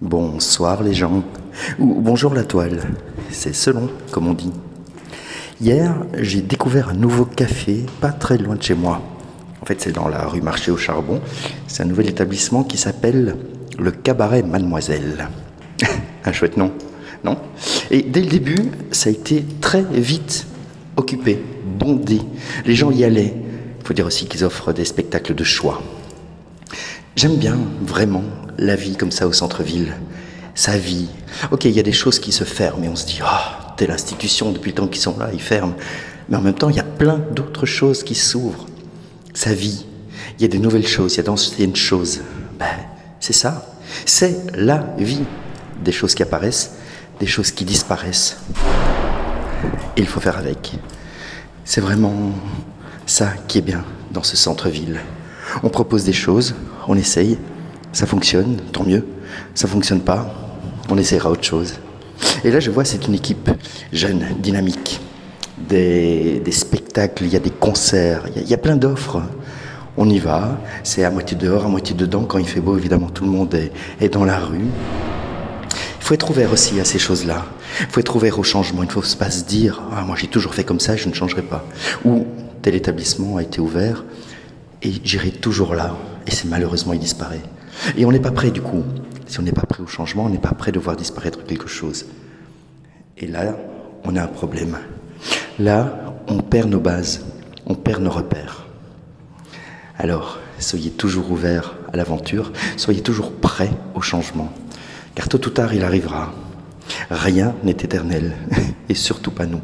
Bonsoir les gens. Ou bonjour la toile. C'est selon, comme on dit. Hier, j'ai découvert un nouveau café pas très loin de chez moi. En fait, c'est dans la rue Marché au Charbon. C'est un nouvel établissement qui s'appelle le Cabaret Mademoiselle. un chouette nom, non? Et dès le début, ça a été très vite occupé, bondé. Les gens y allaient. Il faut dire aussi qu'ils offrent des spectacles de choix. J'aime bien vraiment la vie comme ça au centre-ville. Sa vie. Ok, il y a des choses qui se ferment et on se dit, ah, telle institution, depuis le temps qu'ils sont là, ils ferment. Mais en même temps, il y a plein d'autres choses qui s'ouvrent. Sa vie. Il y a des nouvelles choses, il y a d'anciennes choses. Ben, c'est ça. C'est la vie. Des choses qui apparaissent, des choses qui disparaissent. Il faut faire avec. C'est vraiment ça qui est bien dans ce centre-ville. On propose des choses, on essaye, ça fonctionne, tant mieux. Ça fonctionne pas, on essaiera autre chose. Et là, je vois, c'est une équipe jeune, dynamique. Des, spectacles, il y a des concerts, il y a, plein d'offres. On y va, c'est à moitié dehors, à moitié dedans. Quand il fait beau, évidemment, tout le monde est, est dans la rue. Il faut être ouvert aussi à ces choses-là. Il faut être ouvert au changement. Il ne faut pas se dire ah, moi j'ai toujours fait comme ça, je ne changerai pas. Ou tel établissement a été ouvert et j'irai toujours là. Et c'est malheureusement, il disparaît. Et on n'est pas prêt du coup. Si on n'est pas prêt au changement, on n'est pas prêt de voir disparaître quelque chose. Et là, on a un problème. Là, on perd nos bases, on perd nos repères. Alors, soyez toujours ouverts à l'aventure, soyez toujours prêts au changement. Car tôt ou tard, il arrivera. Rien n'est éternel, et surtout pas nous.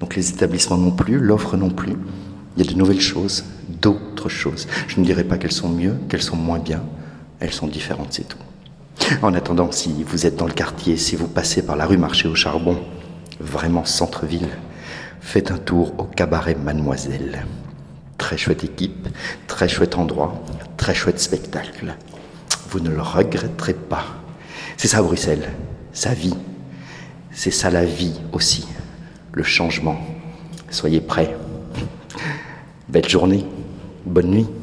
Donc les établissements non plus, l'offre non plus. Il y a de nouvelles choses, d'autres choses. Je ne dirais pas qu'elles sont mieux, qu'elles sont moins bien. Elles sont différentes, c'est tout. En attendant, si vous êtes dans le quartier, si vous passez par la rue Marché au Charbon, vraiment centre-ville, faites un tour au cabaret Mademoiselle. Très chouette équipe, très chouette endroit, très chouette spectacle. Vous ne le regretterez pas. C'est ça Bruxelles, sa vie. C'est ça la vie aussi, le changement. Soyez prêts. Belle journée, bonne nuit.